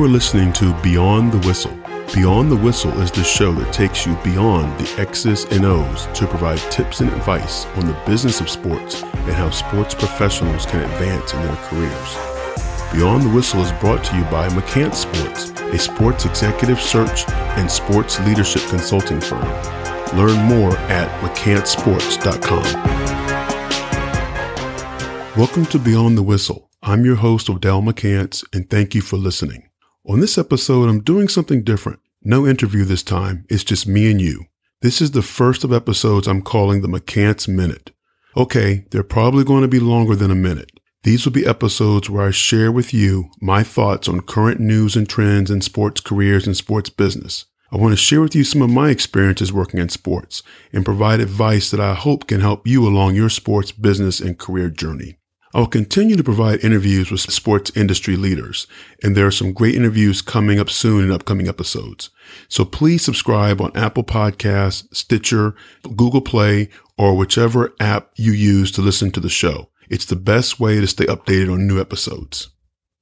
listening to Beyond the Whistle. Beyond the Whistle is the show that takes you beyond the X's and O's to provide tips and advice on the business of sports and how sports professionals can advance in their careers. Beyond the Whistle is brought to you by McCants Sports, a sports executive search and sports leadership consulting firm. Learn more at mccantsports.com. Welcome to Beyond the Whistle. I'm your host, Odell McCants, and thank you for listening. On this episode, I'm doing something different. No interview this time, it's just me and you. This is the first of episodes I'm calling the McCants Minute. Okay, they're probably going to be longer than a minute. These will be episodes where I share with you my thoughts on current news and trends in sports careers and sports business. I want to share with you some of my experiences working in sports and provide advice that I hope can help you along your sports business and career journey. I will continue to provide interviews with sports industry leaders, and there are some great interviews coming up soon in upcoming episodes. So please subscribe on Apple Podcasts, Stitcher, Google Play, or whichever app you use to listen to the show. It's the best way to stay updated on new episodes.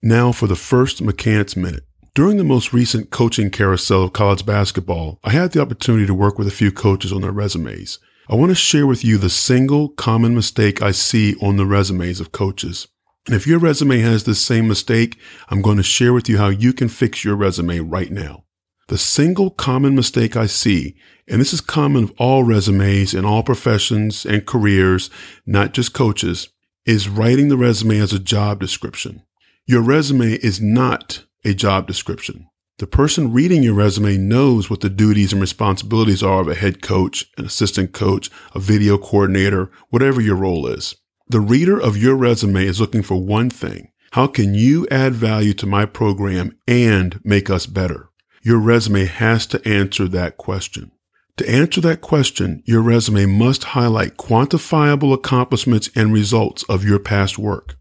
Now for the first McCants Minute. During the most recent coaching carousel of college basketball, I had the opportunity to work with a few coaches on their resumes. I want to share with you the single common mistake I see on the resumes of coaches. And if your resume has this same mistake, I'm going to share with you how you can fix your resume right now. The single common mistake I see, and this is common of all resumes in all professions and careers, not just coaches, is writing the resume as a job description. Your resume is not a job description. The person reading your resume knows what the duties and responsibilities are of a head coach, an assistant coach, a video coordinator, whatever your role is. The reader of your resume is looking for one thing. How can you add value to my program and make us better? Your resume has to answer that question. To answer that question, your resume must highlight quantifiable accomplishments and results of your past work.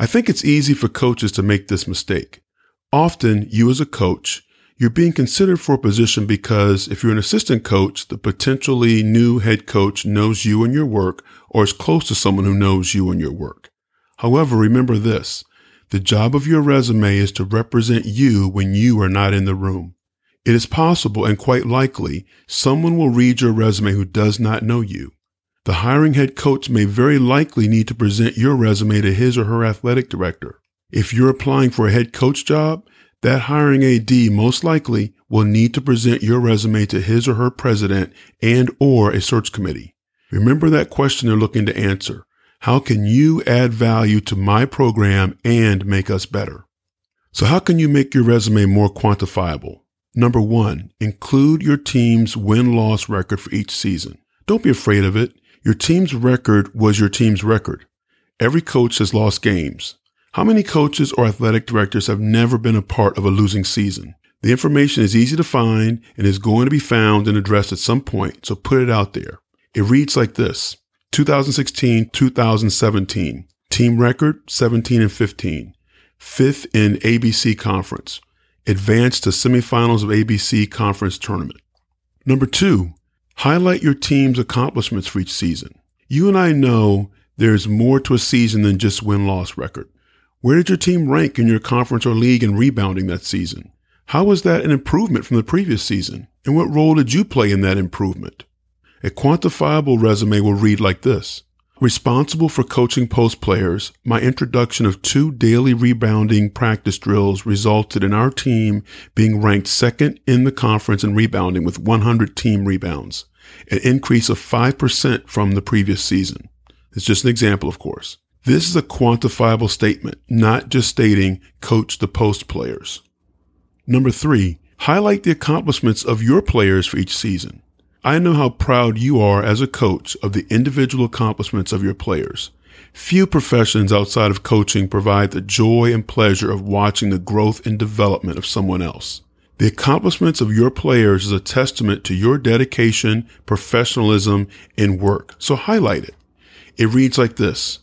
I think it's easy for coaches to make this mistake. Often, you as a coach, you're being considered for a position because if you're an assistant coach, the potentially new head coach knows you and your work or is close to someone who knows you and your work. However, remember this. The job of your resume is to represent you when you are not in the room. It is possible and quite likely someone will read your resume who does not know you. The hiring head coach may very likely need to present your resume to his or her athletic director. If you're applying for a head coach job, that hiring AD most likely will need to present your resume to his or her president and or a search committee. Remember that question they're looking to answer. How can you add value to my program and make us better? So how can you make your resume more quantifiable? Number one, include your team's win-loss record for each season. Don't be afraid of it. Your team's record was your team's record. Every coach has lost games. How many coaches or athletic directors have never been a part of a losing season? The information is easy to find and is going to be found and addressed at some point, so put it out there. It reads like this 2016 2017, team record 17 and 15, fifth in ABC conference, advanced to semifinals of ABC conference tournament. Number two, highlight your team's accomplishments for each season. You and I know there's more to a season than just win loss record. Where did your team rank in your conference or league in rebounding that season? How was that an improvement from the previous season? And what role did you play in that improvement? A quantifiable resume will read like this. Responsible for coaching post players, my introduction of two daily rebounding practice drills resulted in our team being ranked second in the conference in rebounding with 100 team rebounds, an increase of 5% from the previous season. It's just an example, of course. This is a quantifiable statement, not just stating coach the post players. Number three, highlight the accomplishments of your players for each season. I know how proud you are as a coach of the individual accomplishments of your players. Few professions outside of coaching provide the joy and pleasure of watching the growth and development of someone else. The accomplishments of your players is a testament to your dedication, professionalism, and work. So highlight it. It reads like this.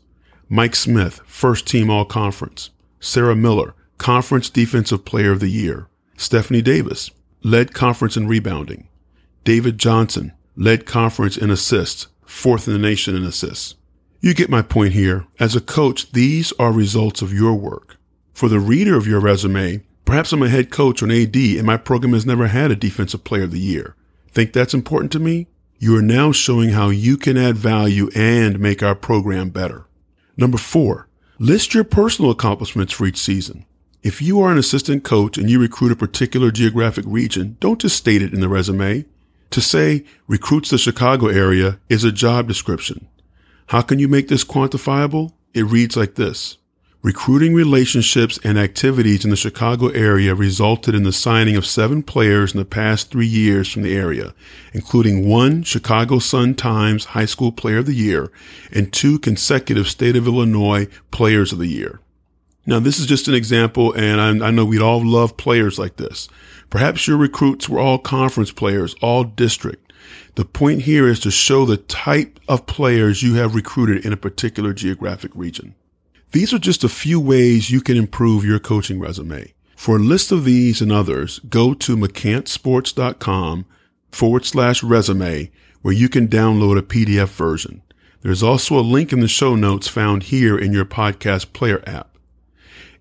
Mike Smith, first team all conference. Sarah Miller, conference defensive player of the year. Stephanie Davis, led conference in rebounding. David Johnson, led conference in assists, fourth in the nation in assists. You get my point here. As a coach, these are results of your work. For the reader of your resume, Perhaps I'm a head coach or an AD and my program has never had a defensive player of the year. Think that's important to me? You are now showing how you can add value and make our program better. Number four, list your personal accomplishments for each season. If you are an assistant coach and you recruit a particular geographic region, don't just state it in the resume. To say recruits the Chicago area is a job description. How can you make this quantifiable? It reads like this. Recruiting relationships and activities in the Chicago area resulted in the signing of seven players in the past three years from the area, including one Chicago Sun-Times High School Player of the Year and two consecutive State of Illinois Players of the Year. Now, this is just an example, and I, I know we'd all love players like this. Perhaps your recruits were all conference players, all district. The point here is to show the type of players you have recruited in a particular geographic region. These are just a few ways you can improve your coaching resume. For a list of these and others, go to mccantsports.com forward slash resume where you can download a PDF version. There's also a link in the show notes found here in your podcast player app.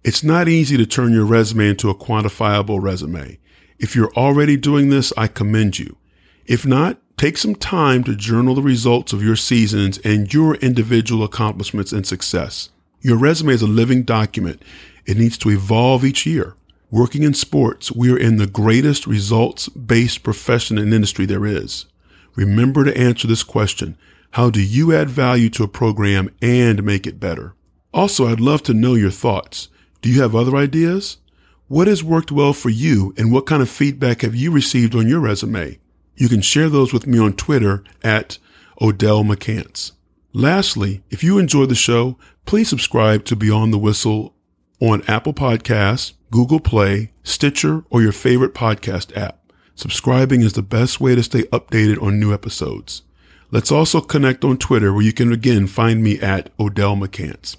It's not easy to turn your resume into a quantifiable resume. If you're already doing this, I commend you. If not, take some time to journal the results of your seasons and your individual accomplishments and success. Your resume is a living document. It needs to evolve each year. Working in sports, we are in the greatest results based profession and industry there is. Remember to answer this question. How do you add value to a program and make it better? Also, I'd love to know your thoughts. Do you have other ideas? What has worked well for you and what kind of feedback have you received on your resume? You can share those with me on Twitter at Odell McCants. Lastly, if you enjoy the show, please subscribe to Beyond the Whistle on Apple Podcasts, Google Play, Stitcher, or your favorite podcast app. Subscribing is the best way to stay updated on new episodes. Let's also connect on Twitter where you can again find me at Odell McCants.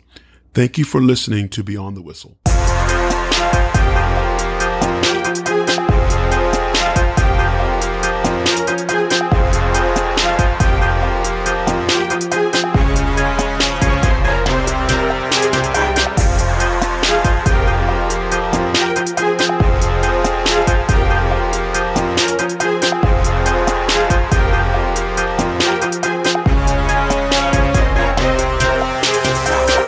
Thank you for listening to Beyond the Whistle.